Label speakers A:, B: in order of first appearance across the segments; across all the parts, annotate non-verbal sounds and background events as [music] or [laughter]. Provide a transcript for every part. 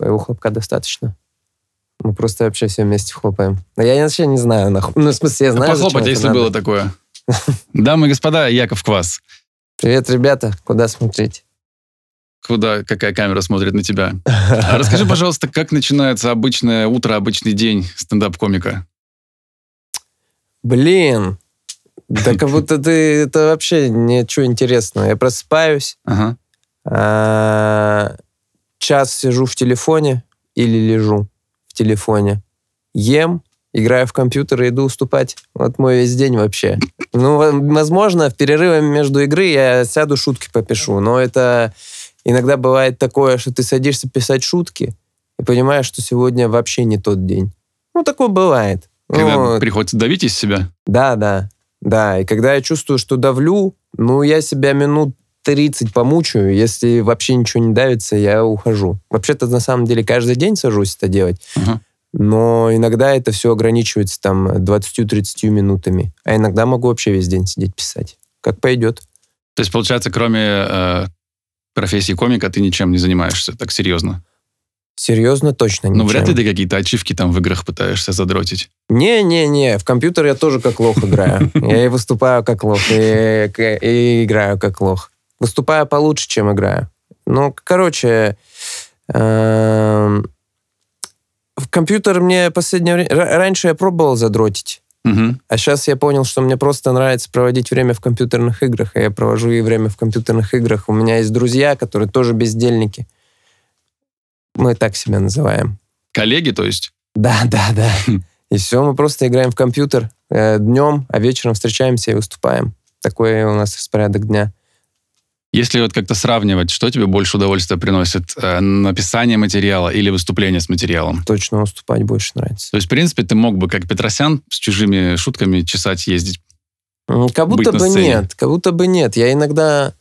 A: Твоего хлопка достаточно? Мы просто вообще все вместе хлопаем. Но я вообще не знаю, нахуй. Ну, в смысле, я знаю,
B: Похлопать, если
A: надо.
B: было такое. [laughs] Дамы и господа, Яков Квас.
A: Привет, ребята. Куда смотреть?
B: Куда, какая камера смотрит на тебя? [laughs] А расскажи, пожалуйста, как начинается обычное утро, обычный день стендап-комика?
A: Блин, да как будто ты... Это вообще ничего интересного. Я просыпаюсь,
B: Ага.
A: Час сижу в телефоне или лежу в телефоне, ем, играю в компьютер и иду уступать. Вот мой весь день вообще. Ну, во- возможно, в перерыве между игры я сяду, шутки попишу, но это иногда бывает такое, что ты садишься писать шутки и понимаешь, что сегодня вообще не тот день. Ну, такое бывает.
B: Когда
A: Ну,
B: приходится давить из себя?
A: да, да, да. И когда я чувствую, что давлю, ну, я себя минут 30 помучаю. Если вообще ничего не давится, я ухожу. Вообще-то, на самом деле, каждый день сажусь это делать.
B: Ага.
A: Но иногда это все ограничивается там 20-30 минутами. А иногда могу вообще весь день сидеть писать. Как пойдет.
B: То есть, получается, кроме э, профессии комика, ты ничем не занимаешься так серьезно?
A: Серьезно, точно
B: Ну, вряд ли ты какие-то ачивки там в играх пытаешься задротить.
A: Не-не-не, в компьютер я тоже как лох играю. [laughs] Я и выступаю как лох, и, и играю как лох. Выступаю получше, чем играю. Ну, короче, эм, в компьютер мне последнее время... ра- Раньше я пробовал задротить,
B: Мгм.
A: а сейчас я понял, что мне просто нравится проводить время в компьютерных играх, и я провожу и время в компьютерных играх. У меня есть друзья, которые тоже бездельники. Мы так себя называем.
B: Коллеги, то есть?
A: Да, да, да.
B: Хм.
A: И все, мы просто играем в компьютер э, днем, а вечером встречаемся и выступаем. Такой у нас распорядок дня.
B: Если вот как-то сравнивать, что тебе больше удовольствия приносит? э, написание материала или выступление с материалом?
A: Точно выступать больше нравится.
B: То есть, в принципе, ты мог бы, как Петросян, с чужими шутками чесать, ездить.
A: Как будто бы нет, как будто бы нет. Я иногда,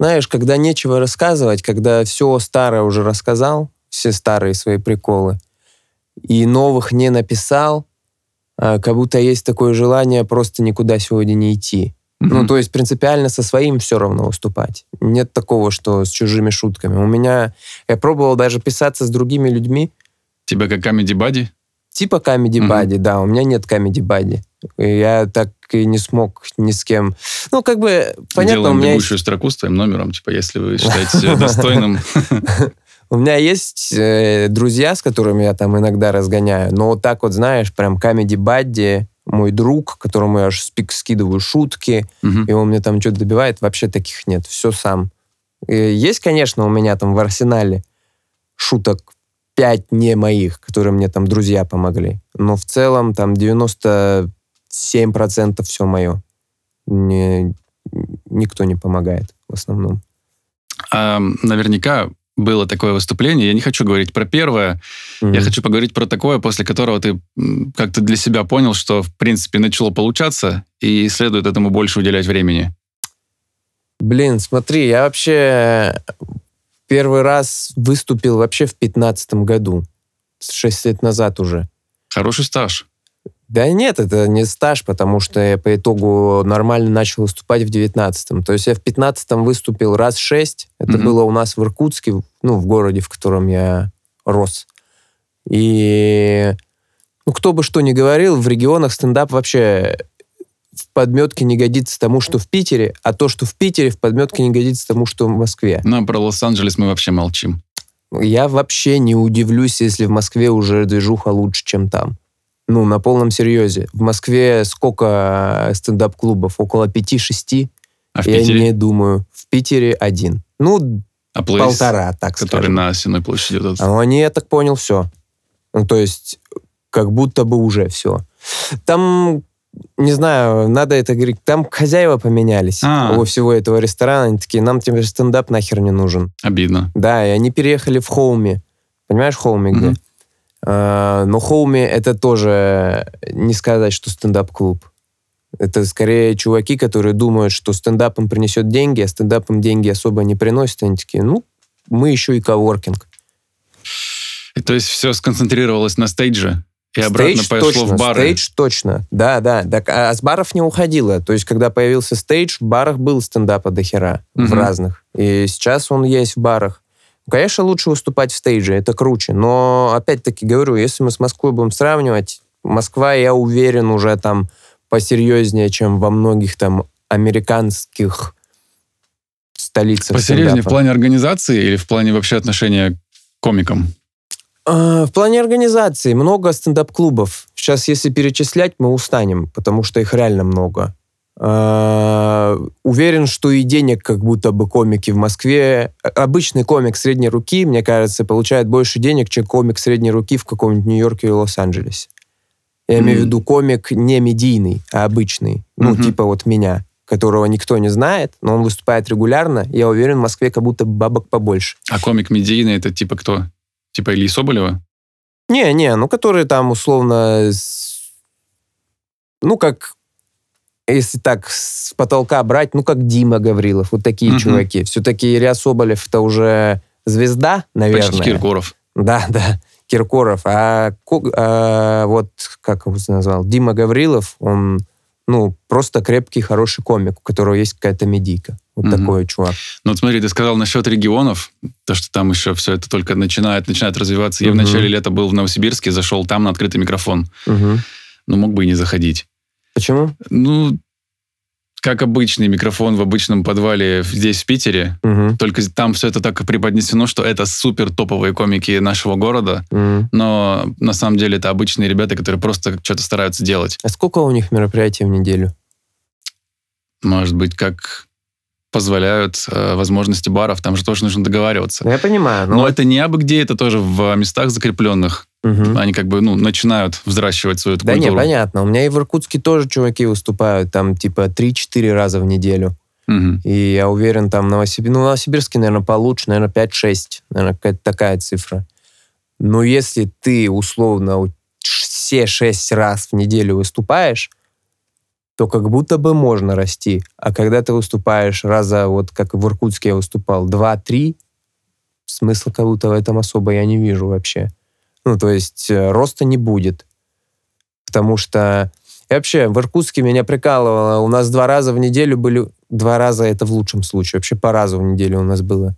A: знаешь, когда нечего рассказывать, когда все старое уже рассказал, все старые свои приколы, и новых не написал, а, как будто есть такое желание просто никуда сегодня не идти. Ну,
B: Мгм.
A: то есть принципиально со своим все равно выступать. Нет такого, что с чужими шутками. У меня... Я пробовал даже писаться с другими людьми,
B: Тебя как Comedy Buddy?
A: типа
B: Мгм.
A: Buddy, да, у меня нет Comedy Buddy. И я так и не смог ни с кем... Ну, как бы, понятно, у
B: Делаем
A: меня, есть,
B: бегущую строку с твоим номером, типа, если вы считаете [laughs] себя достойным. [laughs]
A: у меня есть э, друзья, с которыми я там иногда разгоняю, но вот так вот, знаешь, прям Buddy, мой друг, которому я аж спик скидываю шутки,
B: Мгм.
A: и он мне там что-то добивает, вообще таких нет, все сам. И есть, конечно, у меня там в арсенале шуток 5 не моих, которые мне там друзья помогли, но в целом там 97% все мое. Не, никто не помогает в основном.
B: А, наверняка было такое выступление. Я не хочу говорить про первое. Я
A: Мгм.
B: хочу поговорить про такое, после которого ты как-то для себя понял, что, в принципе, начало получаться, и следует этому больше уделять времени.
A: Блин, смотри, я вообще первый раз выступил вообще в 15 году. 6 лет назад уже.
B: Хороший стаж.
A: Да нет, это не стаж, потому что я по итогу нормально начал выступать в 19-м. То есть я в 15-м выступил раз шесть. Это
B: Мгм.
A: было у нас в Иркутске, ну, в городе, в котором я рос. И ну, кто бы что ни говорил, в регионах стендап вообще в подметке не годится тому, что в Питере, а то, что в Питере, в подметке не годится тому, что в Москве.
B: Но про Лос-Анджелес мы вообще молчим.
A: Я вообще не удивлюсь, если в Москве уже движуха лучше, чем там. Ну, на полном серьезе. В Москве сколько стендап-клубов? Около 5-6?
B: А в
A: Я
B: Питере?
A: не думаю. В Питере один. Ну,
B: А Place,
A: полтора, так
B: который
A: скажем.
B: на Сенной площади. вот этот.
A: А они, я так понял, все. Ну, то есть, как будто бы уже все. Там, не знаю, надо это говорить, там хозяева поменялись
B: А.
A: у всего этого ресторана. Они такие, нам теперь стендап нахер не нужен.
B: Обидно.
A: Да, и они переехали в Хоуми. Понимаешь, Хоуми где?
B: Мгм.
A: А, но Хоуми это тоже не сказать, что стендап-клуб. Это скорее чуваки, которые думают, что стендап им принесет деньги, а стендап им деньги особо не приносит. Они такие, ну, мы еще и коворкинг.
B: То есть все сконцентрировалось на стейдже, и обратно
A: Стейдж
B: пошло
A: точно,
B: в бары.
A: Стейдж точно, да, да. Так, а с баров не уходило. То есть, когда появился стейдж, в барах был стендапа до хера, в
B: Мгм.
A: разных. И сейчас он есть в барах. Конечно, лучше выступать в стейдже, это круче. Но, опять-таки, говорю, если мы с Москвой будем сравнивать, Москва, я уверен, уже там посерьезнее, чем во многих там американских столицах
B: Посерьезнее
A: стендапа.
B: в плане организации или в плане вообще отношения к комикам?
A: А, В плане организации много стендап-клубов. Сейчас, если перечислять, мы устанем, потому что их реально много. А, Уверен, что и денег, как будто бы комики в Москве. а- Обычный комик средней руки, мне кажется, получает больше денег, чем комик средней руки в каком-нибудь Нью-Йорке или Лос-Анджелесе. Я имею в виду комик не медийный, а обычный. Ну,
B: Мгм.
A: типа вот меня, которого никто не знает, но он выступает регулярно. Я уверен, в Москве как будто бабок побольше.
B: А комик медийный это типа кто? Типа Ильи Соболева?
A: Не, не, ну, которые там условно, ну, как, если так с потолка брать, ну, как Дима Гаврилов, вот такие
B: Мгм.
A: чуваки. Все-таки Илья Соболев это уже звезда, наверное.
B: Почти Киркоров.
A: Да, да, Киркоров. А, а вот, как его назвал, Дима Гаврилов, он, ну, просто крепкий, хороший комик, у которого есть какая-то медийка. Вот
B: Мгм.
A: такой чувак.
B: Ну вот смотри, ты сказал насчет регионов, то, что там еще все это только начинает, начинает развиваться. Я в начале лета был в Новосибирске, зашел там на открытый микрофон.
A: Мгм.
B: Ну, мог бы и не заходить.
A: Почему?
B: Ну, как обычный микрофон в обычном подвале здесь, в Питере,
A: Мгм.
B: только там все это так преподнесено, что это супер топовые комики нашего города,
A: Мгм.
B: но на самом деле это обычные ребята, которые просто что-то стараются делать.
A: А сколько у них мероприятий в неделю?
B: Может быть, как позволяют э, возможности баров, там же тоже нужно договариваться.
A: Ну, я понимаю, но...
B: Но это не абы где, это тоже в местах закрепленных.
A: Мгм.
B: Они как бы ну, начинают взращивать свою эту
A: Да не,
B: культуру.
A: понятно. У меня и в Иркутске тоже чуваки выступают там типа 3-4 раза в неделю.
B: Мгм.
A: И я уверен, там Новосибирск, ну, Новосибирске, наверное, получше, наверное, 5-6. Наверное, какая-то такая цифра. Но если ты условно все 6 раз в неделю выступаешь, то как будто бы можно расти. А когда ты выступаешь раза, вот как в Иркутске я выступал, 2-3, смысла как будто в этом особо я не вижу вообще. Ну, то есть э, роста не будет. Потому что... И вообще, в Иркутске меня прикалывало. У нас два раза в неделю были... Два раза это в лучшем случае. Вообще по разу в неделю у нас было.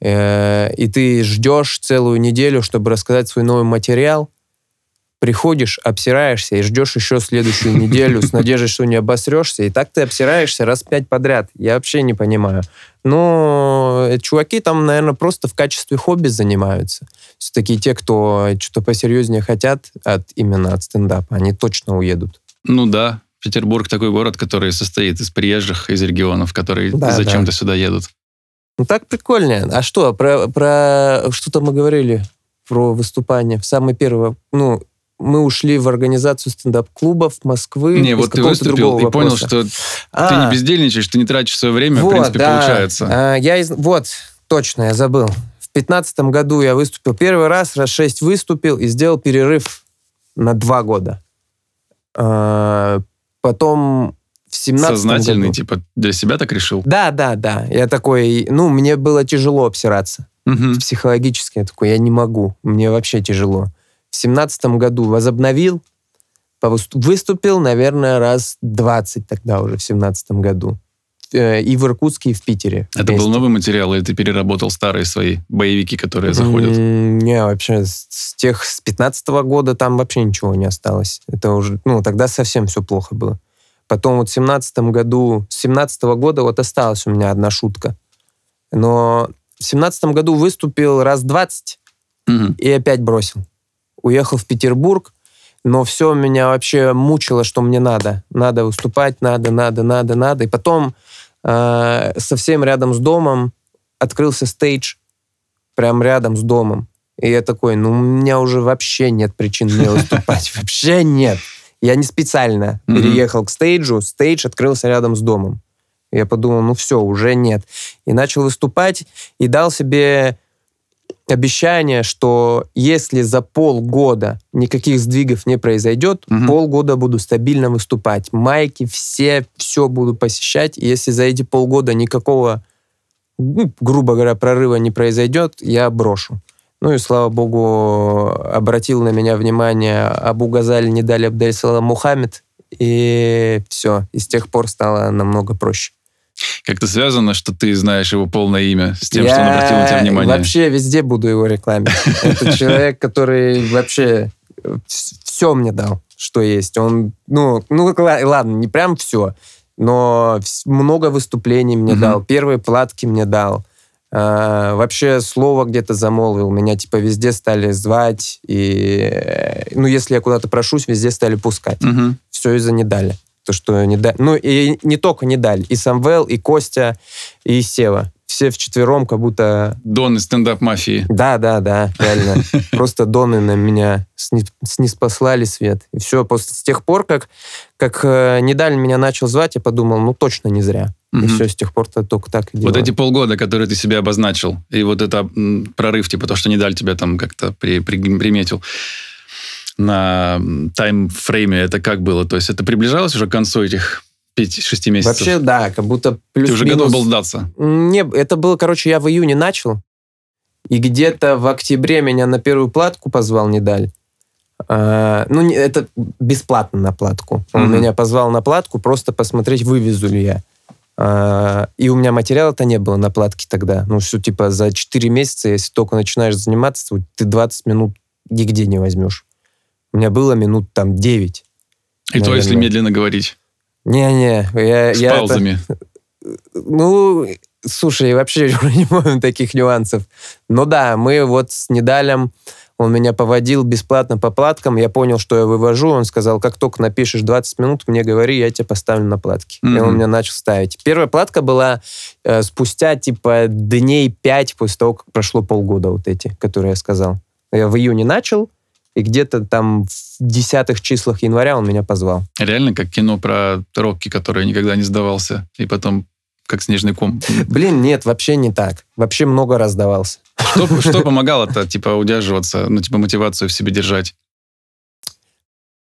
A: Э, И ты ждешь целую неделю, чтобы рассказать свой новый материал. Приходишь, обсираешься и ждешь еще следующую неделю с надеждой, что не обосрешься. И так ты обсираешься раз пять подряд. Я вообще не понимаю. Но э, чуваки там, наверное, просто в качестве хобби занимаются. Все-таки те, кто что-то посерьезнее хотят от, именно от стендапа, они точно уедут.
B: Ну да, Петербург такой город, который состоит из приезжих, из регионов, которые
A: Да,
B: зачем-то сюда едут.
A: Ну так прикольнее. А что, про, про что-то мы говорили про выступание. Самый первый, ну, мы ушли в организацию стендап-клубов Москвы.
B: Не, вот ты выступил и понял, что ты
A: А,
B: не бездельничаешь, ты не тратишь свое время,
A: вот,
B: в принципе,
A: да.
B: получается.
A: А, я из... Вот, точно, я забыл. В пятнадцатом году я выступил первый раз, раз шесть выступил и сделал перерыв на два года. А, потом в семнадцатом
B: Сознательный,
A: году...
B: типа, для себя так решил?
A: Да, да, да. Я такой, ну, мне было тяжело обсираться.
B: Мгм.
A: Психологически я такой, я не могу, мне вообще тяжело. В семнадцатом году возобновил, выступил, наверное, раз 20 тогда уже, в семнадцатом году. Э, И в Иркутске, и в Питере.
B: Это
A: вместе.
B: был новый материал, или ты переработал старые свои боевики, которые заходят?
A: Не, вообще, с тех, с 15 года там вообще ничего не осталось. Это уже, ну, тогда совсем все плохо было. Потом вот в 17 году, с 17 года вот осталась у меня одна шутка. Но в 17 году выступил раз 20
B: Мгм.
A: и опять бросил. Уехал в Петербург, но все меня вообще мучило, что мне надо. Надо выступать, надо, надо, надо, надо. И потом э, совсем рядом с домом открылся стейдж, прям рядом с домом. И я такой, ну, у меня уже вообще нет причин не [laughs] выступать. Вообще нет. Я не специально переехал к стейджу, стейдж открылся рядом с домом. Я подумал, ну все, уже нет. И начал выступать, и дал себе обещание, что если за полгода никаких сдвигов не произойдет,
B: Мгм.
A: полгода буду стабильно выступать. Майки все, все буду посещать. И если за эти полгода никакого, ну, грубо говоря, прорыва не произойдет, я брошу. Ну и, слава богу, обратил на меня внимание Абу Газаль Недаль Абдель Салам Мухаммед, и все. И с тех пор стало намного проще.
B: Как-то связано, что ты знаешь его полное имя с тем, что он обратил на тебя внимание?
A: вообще везде буду его рекламить. [laughs] Это человек, который вообще все мне дал, что есть. Он, ну, ну ладно, не прям все, но много выступлений мне дал, первые платки мне дал. Uh, вообще слово где-то замолвил, меня типа везде стали звать, и э, ну если я куда-то прошусь, везде стали пускать.
B: Uh-huh.
A: Все из-за не дали. То, что не дали. Ну, и не только не дали. И Самвел, и Костя, и Сева. Все вчетвером как будто...
B: Доны стендап-мафии.
A: Да, да, да, реально. [laughs] Просто доны на меня снеспослали свет. И все, после с тех пор, как, как э, Недаль меня начал звать, я подумал, ну, точно не зря. И все, с тех пор -то только так и
B: делаю. Вот эти полгода, которые ты себе обозначил, и вот это прорыв, типа то, что Недаль тебя там как-то при, при, приметил, на таймфрейме это как было? То есть это приближалось уже к концу этих 5-6 месяцев?
A: Вообще, да, как будто
B: плюс Ты уже минус... готов был сдаться?
A: Не, это было, короче, я в июне начал, и где-то в октябре меня на первую платку позвал Недаль. А, ну, это бесплатно на платку. Он mm меня позвал на платку просто посмотреть, вывезу ли я. А, и у меня материала-то не было на платке тогда. Ну, что, типа, за 4 месяца, если только начинаешь заниматься, ты 20 минут нигде не возьмешь. У меня было минут там 9.
B: И наверное. то, если медленно говорить?
A: Не-не. Я,
B: С
A: я
B: паузами?
A: Это, ну, слушай, вообще [laughs] не помню таких нюансов. Но да, мы вот с Недалем, он меня поводил бесплатно по платкам, я понял, что я вывожу, он сказал, как только напишешь 20 минут, мне говори, я тебя поставлю на платки. Mm-hmm. И он меня начал ставить. Первая платка была э, спустя, типа, дней 5 после того, как прошло полгода вот эти, которые я сказал. Я в июне начал, и где-то там в десятых числах января он меня позвал.
B: Реально как кино про Рокки, который никогда не сдавался, и потом как снежный ком.
A: Блин, нет, вообще не так. Вообще много раз сдавался.
B: Что, [laughs] что помогало-то, типа, удерживаться, ну, типа, мотивацию в себе держать?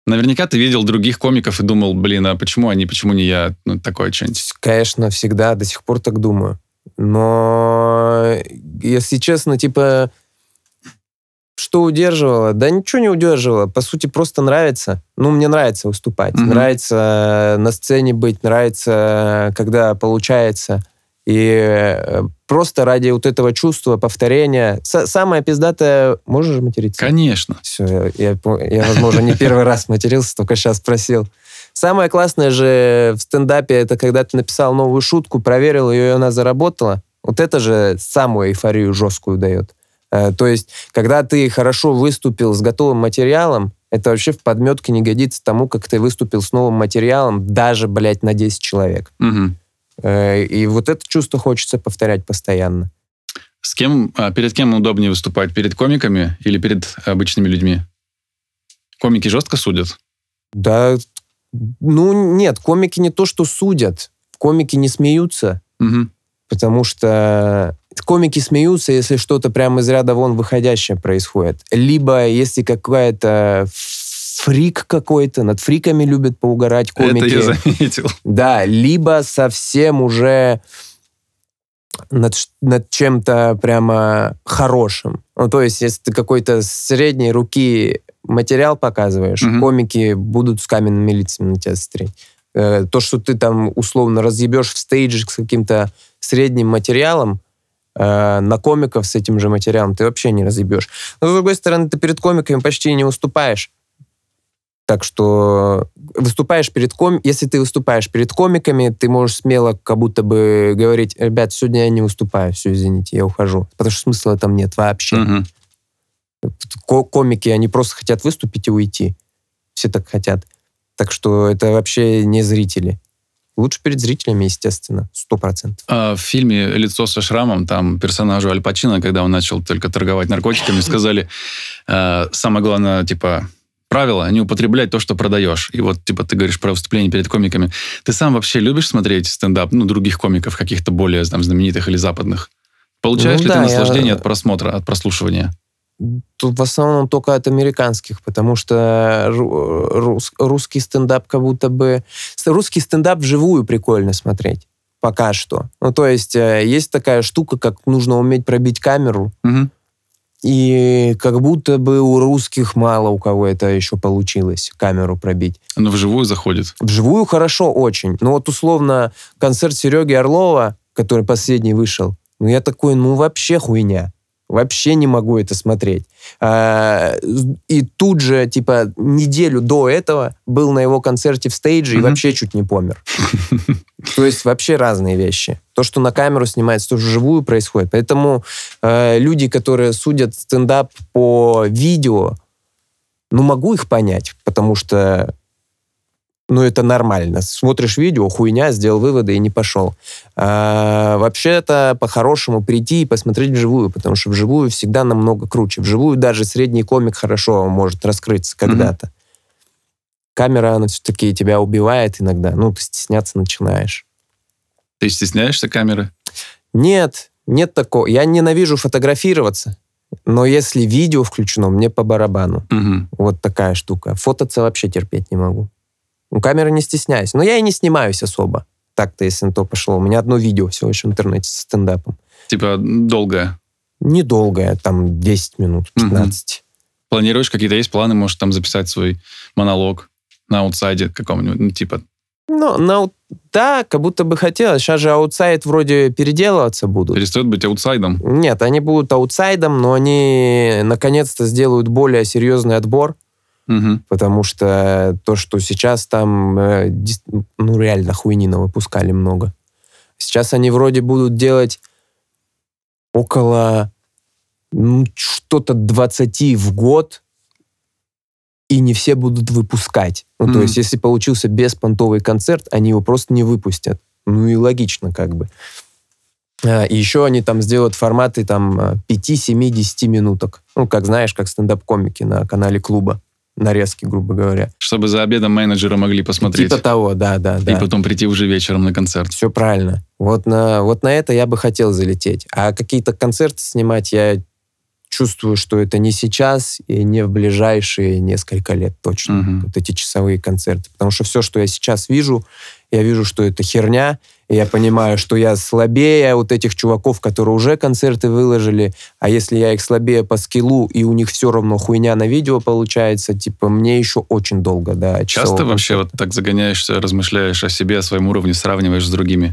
B: Наверняка ты видел других комиков и думал, блин, а почему они, почему не я? Ну, такое что-нибудь.
A: Конечно, всегда, до сих пор так думаю. Но, если честно, типа, что удерживало? Да ничего не удерживало. По сути, просто нравится. Ну, мне нравится выступать. Mm-hmm. Нравится на сцене быть, нравится, когда получается. И э, просто ради вот этого чувства повторения. С- самое пиздатое... Можешь материться?
B: Конечно.
A: Все, я, я, я, возможно, не первый раз матерился, только сейчас спросил. Самое классное же в стендапе, это когда ты написал новую шутку, проверил ее, и она заработала. Вот это же самую эйфорию жесткую дает. Э, то есть, когда ты хорошо выступил с готовым материалом, это вообще в подметке не годится тому, как ты выступил с новым материалом, даже, блядь, на 10 человек.
B: Угу.
A: И вот это чувство хочется повторять постоянно.
B: С кем, а, перед кем удобнее выступать? Перед комиками или перед обычными людьми? Комики жестко судят?
A: Да, ну нет, комики не то, что судят. Комики не смеются.
B: Угу.
A: Потому что комики смеются, если что-то прямо из ряда вон выходящее происходит. Либо если какая-то фрик какой-то, над фриками любят поугарать комики.
B: Это я заметил.
A: Да, либо совсем уже над, над чем-то прямо хорошим. Ну, то есть, если ты какой-то средней руки материал показываешь, угу. комики будут с каменными лицами на тебя смотреть. Э, то, что ты там условно разъебешь в стейдже с каким-то средним материалом, э, на комиков с этим же материалом ты вообще не разъебешь. Но, с другой стороны, ты перед комиками почти не выступаешь. Так что выступаешь перед ком... Если ты выступаешь перед комиками, ты можешь смело как будто бы говорить, ребят, сегодня я не выступаю, все, извините, я ухожу. Потому что смысла там нет вообще.
B: Угу.
A: Комики, они просто хотят выступить и уйти. Все так хотят. Так что это вообще не зрители. Лучше перед зрителями, естественно, сто процентов.
B: А в фильме «Лицо со шрамом» там персонажу Аль Пачино, когда он начал только торговать наркотиками, сказали, э, самое главное, типа, правило, не употреблять то, что продаешь. И вот, типа, ты говоришь про выступление перед комиками. Ты сам вообще любишь смотреть стендап, ну, других комиков, каких-то более там знаменитых или западных? Получаешь ну, ли да, ты наслаждение я... от просмотра, от прослушивания?
A: Тут в основном только от американских, потому что рус, русский стендап как будто бы... Русский стендап вживую прикольно смотреть. Пока что. Ну, то есть, э, есть такая штука, как нужно уметь пробить камеру.
B: Угу.
A: И как будто бы у русских мало у кого это еще получилось, камеру пробить.
B: Но вживую заходит.
A: Вживую хорошо очень. Ну вот условно концерт Сереги Орлова, который последний вышел, ну я такой, ну вообще хуйня. Вообще не могу это смотреть. А, и тут же, типа, неделю до этого был на его концерте в стейдже mm-hmm. и вообще чуть не помер. [laughs] То есть вообще разные вещи. То, что на камеру снимается, то, что вживую происходит. Поэтому э, люди, которые судят стендап по видео, ну, могу их понять, потому что ну, это нормально. Смотришь видео, хуйня, сделал выводы и не пошел. А, вообще это по-хорошему прийти и посмотреть вживую, потому что вживую всегда намного круче. Вживую даже средний комик хорошо может раскрыться когда-то. Mm-hmm. Камера, она все-таки тебя убивает иногда. Ну, ты стесняться начинаешь.
B: Ты стесняешься камеры?
A: Нет, нет такого. Я ненавижу фотографироваться. Но если видео включено, мне по барабану.
B: Угу.
A: Вот такая штука. Фототься вообще терпеть не могу. Ну, камеры не стесняюсь. Но я и не снимаюсь особо. Так-то, если на то пошло. У меня одно видео всего лишь в интернете с стендапом.
B: Типа долгое?
A: Недолгое, там 10 минут, 15.
B: Угу. Планируешь, какие-то есть планы, может, там записать свой монолог на Outside е каком-нибудь, ну, типа?
A: Ну, на, да, как будто бы хотелось. Сейчас же Outside вроде переделываться будут.
B: Перестает быть Outside ом?
A: Нет, они будут Outside ом, но они наконец-то сделают более серьезный отбор
B: Угу.
A: Потому что то, что сейчас там, э, ну, реально хуйнина выпускали много. Сейчас они вроде будут делать около ну, что-то 20 в год, и не все будут выпускать. Ну, mm то есть, если получился беспонтовый концерт, они его просто не выпустят. Ну и логично как бы. А, и еще они там сделают форматы там 5, 7, 10 минуток. Ну, как знаешь, как стендап-комики на канале клуба нарезки, грубо говоря.
B: Чтобы за обедом менеджеры могли посмотреть.
A: Типа того, да, да, да.
B: И потом прийти уже вечером на концерт.
A: Все правильно. Вот на, вот на это я бы хотел залететь. А какие-то концерты снимать я чувствую, что это не сейчас и не в ближайшие несколько лет точно.
B: Угу.
A: Вот эти часовые концерты. Потому что все, что я сейчас вижу, я вижу, что это херня, и я понимаю, что я слабее вот этих чуваков, которые уже концерты выложили, а если я их слабее по скиллу, и у них все равно хуйня на видео получается, типа, мне еще очень долго, да.
B: Часто вообще вот так загоняешься, размышляешь о себе, о своем уровне, сравниваешь с другими?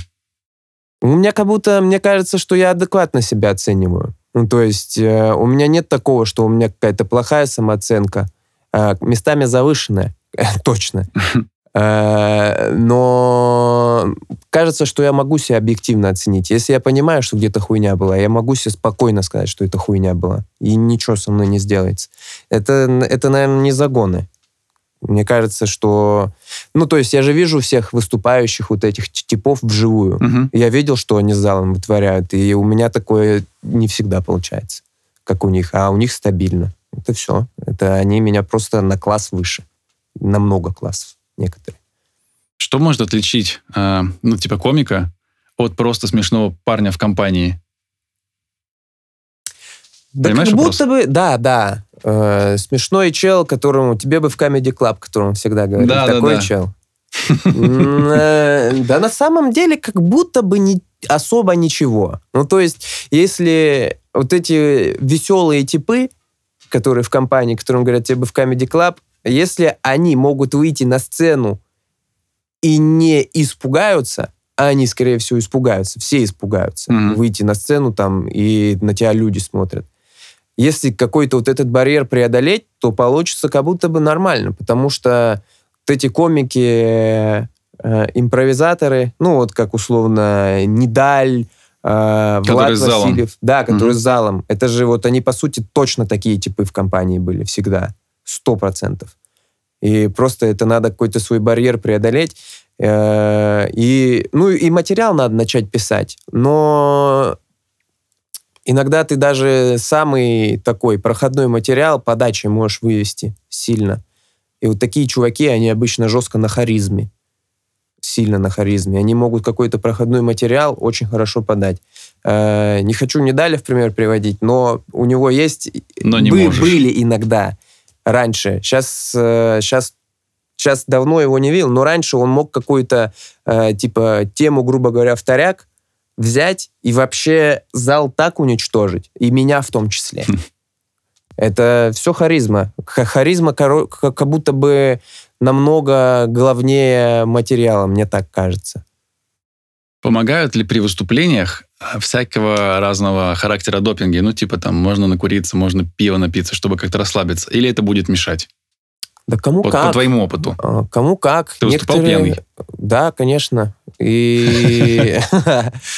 A: У меня как будто, мне кажется, что я адекватно себя оцениваю. Ну, то есть э, у меня нет такого, что у меня какая-то плохая самооценка, э, местами завышенная, [laughs] точно. [laughs] Э, но кажется, что я могу себя объективно оценить. Если я понимаю, что где-то хуйня была, я могу себе спокойно сказать, что это хуйня была. И ничего со мной не сделается. Это, это наверное, не загоны. Мне кажется, что... Ну, то есть я же вижу всех выступающих вот этих типов вживую.
B: Угу.
A: Я видел, что они с залом вытворяют, и у меня такое не всегда получается, как у них. А у них стабильно. Это все. Это они меня просто на класс выше. На много классов некоторые.
B: Что может отличить, э, ну, типа комика от просто смешного парня в компании?
A: Да Понимаешь как вопрос? будто бы, да, да. Э, смешной чел, которому тебе бы в Comedy Club, которому всегда говорят. Да, Такой да, да. чел. [laughs] Э, да на самом деле как будто бы не особо ничего. Ну, то есть, если вот эти веселые типы, которые в компании, которым говорят тебе бы в Comedy Club, если они могут выйти на сцену и не испугаются, а они, скорее всего, испугаются, все испугаются,
B: mm-hmm.
A: выйти на сцену там, и на тебя люди смотрят. Если какой-то вот этот барьер преодолеть, то получится как будто бы нормально, потому что вот эти комики, э, импровизаторы, ну вот как условно Недаль, э, Влад Васильев, залом. да, который mm-hmm. с залом, это же вот они по сути точно такие типы в компании были всегда сто процентов. И просто это надо какой-то свой барьер преодолеть. Э, и, ну, и материал надо начать писать. Но иногда ты даже самый такой проходной материал подачи можешь вывести сильно. И вот такие чуваки, они обычно жестко на харизме. Сильно на харизме. Они могут какой-то проходной материал очень хорошо подать. Э, не хочу не дали в пример приводить, но у него есть...
B: Но не
A: бы, были иногда раньше. Сейчас, сейчас, э, сейчас давно его не видел, но раньше он мог какую-то, э, типа, тему, грубо говоря, вторяк взять и вообще зал так уничтожить, и меня в том числе. Хм. Это все харизма. Харизма как будто бы намного главнее материала, мне так кажется.
B: Помогают ли при выступлениях а, всякого разного характера допинги? Ну, типа там можно накуриться, можно пиво напиться, чтобы как-то расслабиться. Или это будет мешать?
A: Да кому
B: вот
A: как.
B: По твоему опыту.
A: А, кому как.
B: Ты выступал Некоторые... пьяный?
A: Да, конечно. И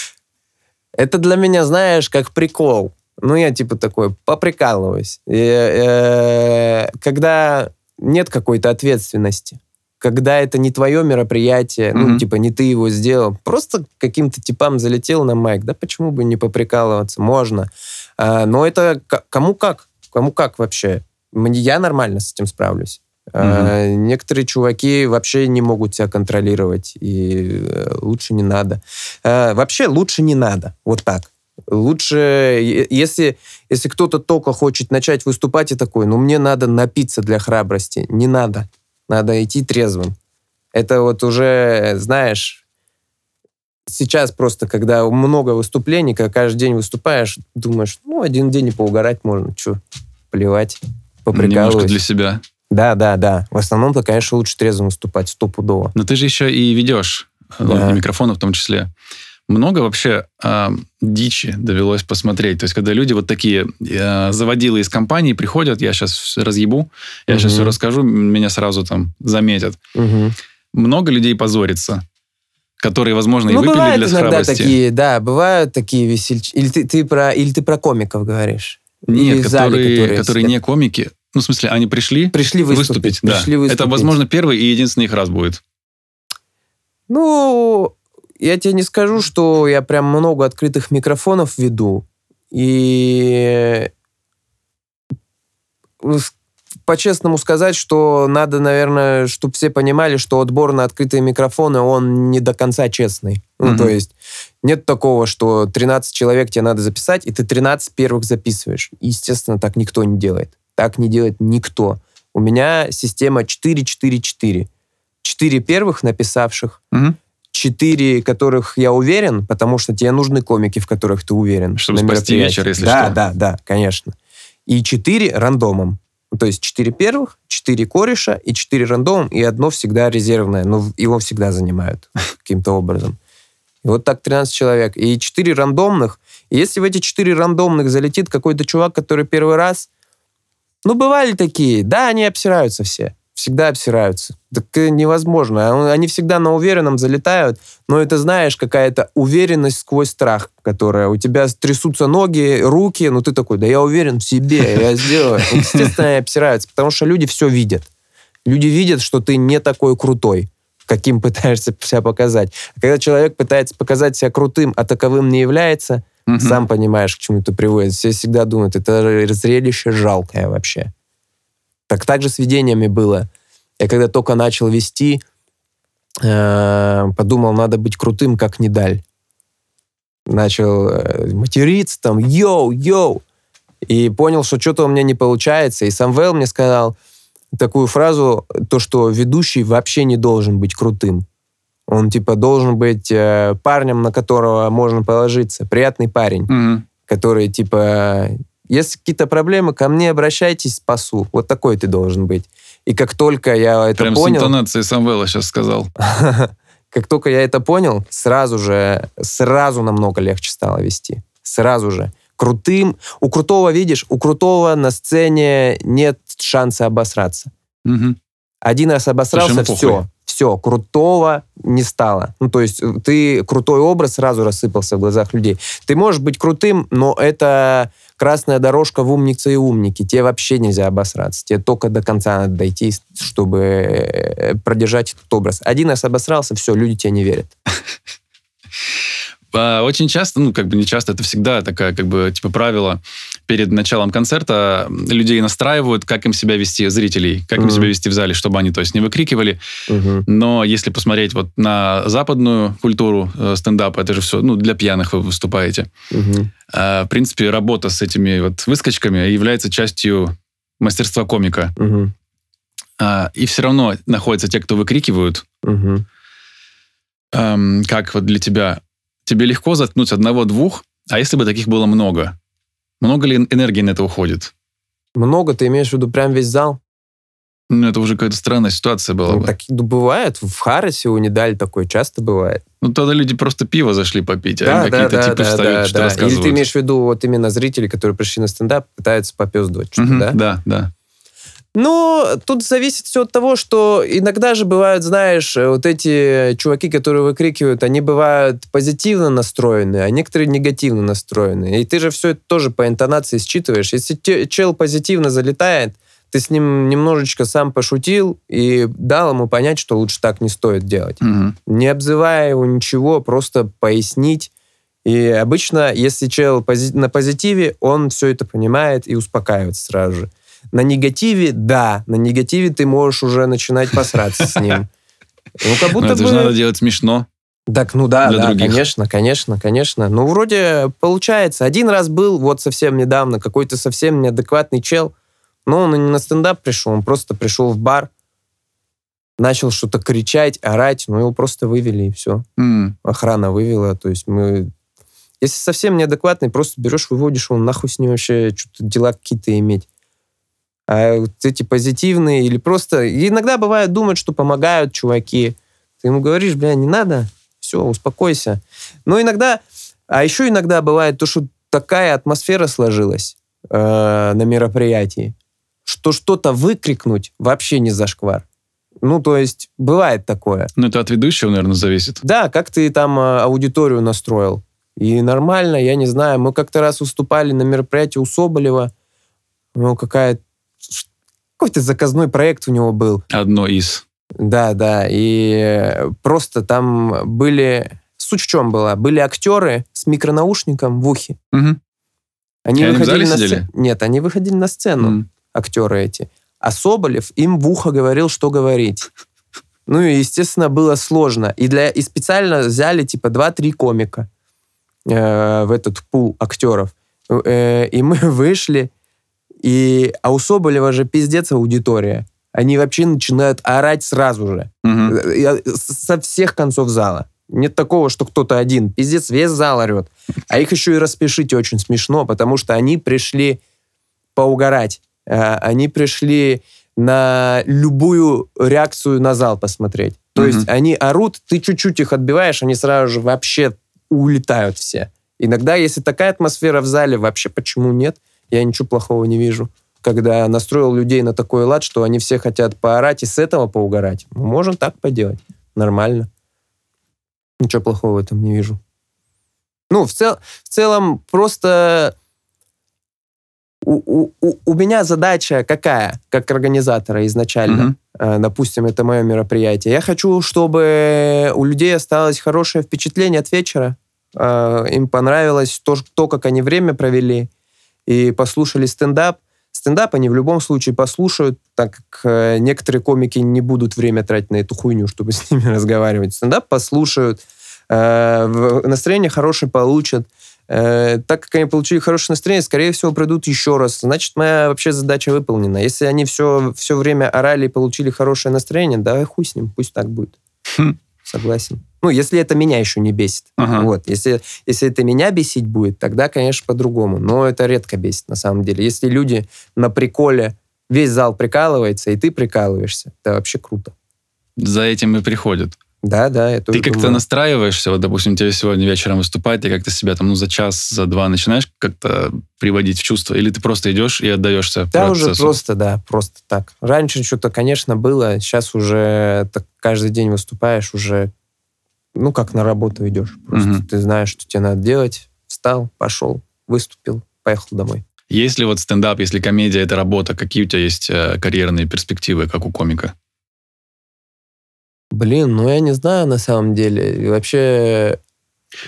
A: [laughs] это для меня, знаешь, как прикол. Ну, я типа такой, поприкалываюсь. Э, когда нет какой-то ответственности когда это не твое мероприятие, mm-hmm. ну, типа, не ты его сделал, просто каким-то типам залетел на майк, да почему бы не поприкалываться, можно. А, но это кому как, кому как вообще. Я нормально с этим справлюсь. Mm-hmm. А, некоторые чуваки вообще не могут себя контролировать, и э, лучше не надо. А, вообще лучше не надо, вот так. Лучше, если, если кто-то только хочет начать выступать и такой, ну, мне надо напиться для храбрости. Не надо. Надо идти трезвым. Это вот уже, знаешь, сейчас просто, когда много выступлений, когда каждый день выступаешь, думаешь, ну, один день и поугарать можно, что, плевать, поприкалывать.
B: Немножко для себя.
A: Да, да, да. В основном-то, конечно, лучше трезвым выступать, стопудово.
B: Но ты же еще и ведешь, да. ну, микрофоны в том числе много вообще э, дичи довелось посмотреть. То есть, когда люди вот такие э, заводилы из компании приходят, я сейчас разъебу, я угу. сейчас все расскажу, меня сразу там заметят. Угу. Много людей позорится которые, возможно, ну, и выпили для
A: иногда
B: храбрости.
A: такие, да, бывают такие весельчаки. Или ты, ты про, или ты про комиков говоришь?
B: Нет, которые, зале, которые, которые не комики. Ну, в смысле, они пришли,
A: пришли выступить. выступить
B: пришли
A: да.
B: выступить. Это, возможно, первый и единственный их раз будет.
A: Ну, я тебе не скажу, что я прям много открытых микрофонов веду. И по-честному сказать, что надо, наверное, чтобы все понимали, что отбор на открытые микрофоны, он не до конца честный. Mm-hmm. Ну, то есть нет такого, что 13 человек тебе надо записать, и ты 13 первых записываешь. Естественно, так никто не делает. Так не делает никто. У меня система 4-4-4. Четыре первых написавших, mm-hmm четыре, которых я уверен, потому что тебе нужны комики, в которых ты уверен.
B: Чтобы спасти вечер, если
A: да,
B: что.
A: Да, да, да, конечно. И четыре рандомом. То есть четыре первых, четыре кореша и четыре рандомом, и одно всегда резервное. Но его всегда занимают [laughs] каким-то образом. И вот так 13 человек. И четыре рандомных. И если в эти четыре рандомных залетит какой-то чувак, который первый раз... Ну, бывали такие. Да, они обсираются все всегда обсираются. Так невозможно. А они всегда на уверенном залетают, но это, знаешь, какая-то уверенность сквозь страх, которая у тебя трясутся ноги, руки, ну ты такой, да я уверен в себе, я сделаю. Естественно, они обсираются, потому что люди все видят. Люди видят, что ты не такой крутой, каким [laughs] пытаешься себя показать. А когда человек пытается показать себя крутым, а таковым не является, угу. сам понимаешь, к чему это приводит. Все всегда думают, это зрелище жалкое вообще. Так также с видениями было. Я когда только начал вести, э, подумал, надо быть крутым, как Недаль. Начал э, материться там, йоу, йоу. И понял, что что-то у меня не получается. И Самвел мне сказал такую фразу, то, что ведущий вообще не должен быть крутым. Он, типа, должен быть э, парнем, на которого можно положиться. Приятный парень, mm-hmm. который, типа, если какие-то проблемы, ко мне обращайтесь, спасу. Вот такой ты должен быть. И как только я это
B: Прям
A: понял...
B: Прям с интонацией Самвела сейчас сказал. [laughs]
A: Как только я это понял, сразу же, сразу намного легче стало вести. Сразу же. Крутым. У крутого, видишь, у крутого на сцене нет шанса обосраться. Угу. Один раз обосрался, все. Все, крутого не стало. Ну, то есть ты крутой образ сразу рассыпался в глазах людей. Ты можешь быть крутым, но это красная дорожка в умнице и умники. Тебе вообще нельзя обосраться. Тебе только до конца надо дойти, чтобы э, продержать этот образ. Один раз обосрался, все, люди тебе не верят. [laughs]
B: А, очень часто, ну, как бы не часто, это всегда такая, как бы, типа, правило. Перед началом концерта людей настраивают, как им себя вести, зрителей, как mm-hmm. им себя вести в зале, чтобы они, то есть, не выкрикивали. Mm-hmm. Но если посмотреть вот на западную культуру э, стендапа, это же все, ну, для пьяных вы выступаете. Mm-hmm. А, в принципе, работа с этими вот выскочками является частью мастерства комика. Mm-hmm. А, и все равно находятся те, кто выкрикивают. Mm-hmm. Um, как вот для тебя тебе легко заткнуть одного-двух, а если бы таких было много? Много ли энергии на это уходит?
A: Много, ты имеешь в виду прям весь зал?
B: Ну, это уже какая-то странная ситуация была
A: Ну,
B: бы.
A: так ну, бывает. В Харосе у Недаль такое часто бывает.
B: Ну, тогда люди просто пиво зашли попить, а
A: Да,
B: им
A: да,
B: какие-то
A: да,
B: типы
A: да,
B: встают,
A: да,
B: что
A: да. Или ты имеешь в виду вот именно зрители, которые пришли на стендап, пытаются попездывать что-то,
B: Мгм,
A: да?
B: Да, да.
A: Ну, тут зависит все от того, что иногда же бывают, знаешь, э, вот эти чуваки, которые выкрикивают, они бывают позитивно настроены, а некоторые негативно настроены. И ты же все это тоже по интонации считываешь. Если чел позитивно залетает, ты с ним немножечко сам пошутил и дал ему понять, что лучше так не стоит делать.
B: Мгм.
A: Не обзывая его ничего, просто пояснить. И обычно, если чел пози- на позитиве, он все это понимает и успокаивается сразу же. На негативе, да, на негативе ты можешь уже начинать посраться с ним. Ну, как
B: Ну,
A: будто
B: это
A: бы...
B: же надо делать смешно.
A: Так, ну да,
B: для
A: да,
B: других.
A: конечно, конечно, конечно. Ну, вроде получается. Один раз был, вот совсем недавно, какой-то совсем неадекватный чел, но он и не на стендап пришел, он просто пришел в бар, начал что-то кричать, орать, ну, его просто вывели, и все
B: М.
A: охрана вывела. То есть мы... Если совсем неадекватный, просто берешь, выводишь его, нахуй с ним вообще что-то дела какие-то иметь. А вот эти позитивные или просто... и Иногда бывает, думают, что помогают чуваки. Ты ему говоришь, бля, не надо, все, успокойся. Но иногда... А еще иногда бывает то, что такая атмосфера сложилась э, на мероприятии, что что-то выкрикнуть вообще не зашквар. Ну, то есть, бывает такое.
B: Ну, это от ведущего, наверное, зависит.
A: Да, как ты там э, аудиторию настроил. И нормально, я не знаю. Мы как-то раз выступали на мероприятии у Соболева. Ну, какая какой-то заказной проект у него был.
B: Одно из.
A: Да, да. И э, просто там были... Суть в чем была? Были актеры с микронаушником в ухе.
B: Мгм.
A: Они
B: они в
A: выходили
B: зале
A: на сцену. Нет, они выходили на сцену
B: М.
A: актеры эти. А Соболев им в ухо говорил, что говорить. Ну и, естественно, было сложно. И, для, и специально взяли типа 2-3 комика э, в этот пул актеров. Э, и мы [laughs] вышли, и, а у Соболева же пиздец аудитория. Они вообще начинают орать сразу же. С- со всех концов зала. Нет такого, что кто-то один. Пиздец, весь зал орет. А их еще и распишите очень смешно, потому что они пришли поугарать. Э, Они пришли на любую реакцию на зал посмотреть. То
B: Мгм.
A: есть они орут, ты чуть-чуть их отбиваешь, они сразу же вообще улетают все. Иногда, если такая атмосфера в зале, вообще почему нет? Я ничего плохого не вижу. Когда настроил людей на такой лад, что они все хотят поорать и с этого поугарать. Ну, Можно так поделать. Нормально. Ничего плохого в этом не вижу. Ну, в, цел- в целом, просто у, у- у- меня задача какая, как организатора изначально? Э, допустим, это мое мероприятие. Я хочу, чтобы у людей осталось хорошее впечатление от вечера. Э, Им понравилось то, то, как они время провели и послушали стендап. Стендап они в любом случае послушают, так как э, некоторые комики не будут время тратить на эту хуйню, чтобы [laughs] с ними разговаривать. Стендап послушают, э, настроение хорошее получат. Э, так как они получили хорошее настроение, скорее всего, придут еще раз. Значит, моя вообще задача выполнена. Если они все, все время орали и получили хорошее настроение, да хуй с ним, пусть так будет.
B: Хм.
A: Согласен. Ну, если это меня еще не бесит.
B: Ага.
A: Вот. Если, если это меня бесить будет, тогда, конечно, по-другому. Но это редко бесит, на самом деле. Если люди на приколе, весь зал прикалывается, и ты прикалываешься, это вообще круто.
B: За этим и приходят.
A: Да, да, я
B: Ты как-то настраиваешься, вот, допустим, тебе сегодня вечером выступать, ты как-то себя там, ну, за час, за два начинаешь как-то приводить в чувство, или ты просто идешь и отдаешься
A: Да, уже
B: процессу?
A: просто, да, просто так. Раньше что-то, конечно, было, сейчас уже так каждый день выступаешь, уже, ну, как на работу идешь. Просто
B: Мгм.
A: ты знаешь, что тебе надо делать, встал, пошел, выступил, поехал домой.
B: Если вот стендап, если комедия — это работа, какие у тебя есть э, карьерные перспективы, как у комика?
A: Блин, ну я не знаю на самом деле. И Вообще...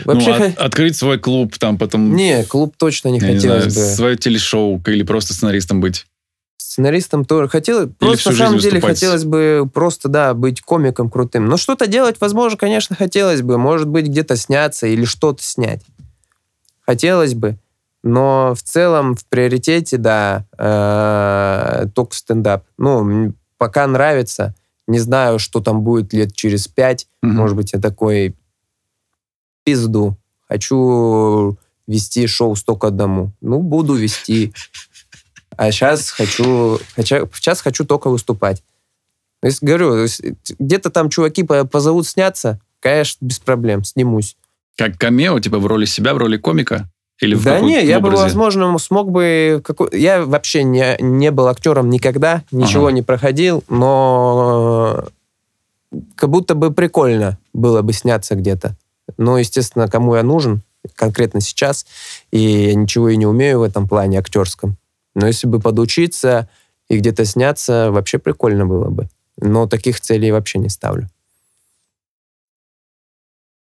A: Вообще...
B: ну, от- открыть свой клуб, там потом,
A: Не, клуб точно не
B: я не
A: хотелось
B: знаю,
A: бы.
B: свое телешоу или просто сценаристом быть.
A: Сценаристом тоже хотелось. Просто на самом деле
B: выступать.
A: хотелось бы просто, да, быть комиком крутым. Но что-то делать, возможно, конечно, хотелось бы. Может быть, где-то сняться или что-то снять. Хотелось бы. Но в целом, в приоритете, да, э, только стендап. Ну, пока нравится. Не знаю, что там будет лет через пять.
B: Мгм.
A: Может быть, я такой пизду. Хочу вести шоу «Сто к одному». Ну, буду вести. А сейчас хочу, хотя, сейчас хочу только выступать. То есть, говорю, где-то там чуваки по- позовут сняться, конечно, без проблем, снимусь.
B: Как камео, типа в роли себя, в роли комика? Или в
A: да не, я бы,
B: образе?
A: возможно, смог бы... какой- Я вообще не, не был актером никогда, ничего
B: Ага.
A: не проходил, но как будто бы прикольно было бы сняться где-то. Но, естественно, кому я нужен конкретно сейчас, и я ничего и не умею в этом плане актерском. Но если бы подучиться и где-то сняться, вообще прикольно было бы. Но таких целей вообще не ставлю.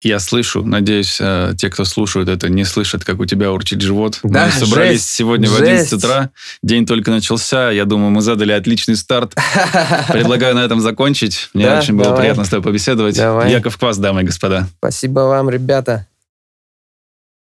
B: Я слышу, надеюсь, э, те, кто слушают это, не слышат, как у тебя урчит живот.
A: Да,
B: мы собрались
A: жесть,
B: сегодня в 11
A: жесть.
B: утра, день только начался, я думаю, мы задали отличный старт. [laughs] Предлагаю на этом закончить. Мне
A: Да,
B: очень было
A: давай.
B: приятно с тобой побеседовать.
A: Давай.
B: Яков Квас, дамы и господа.
A: Спасибо вам, ребята.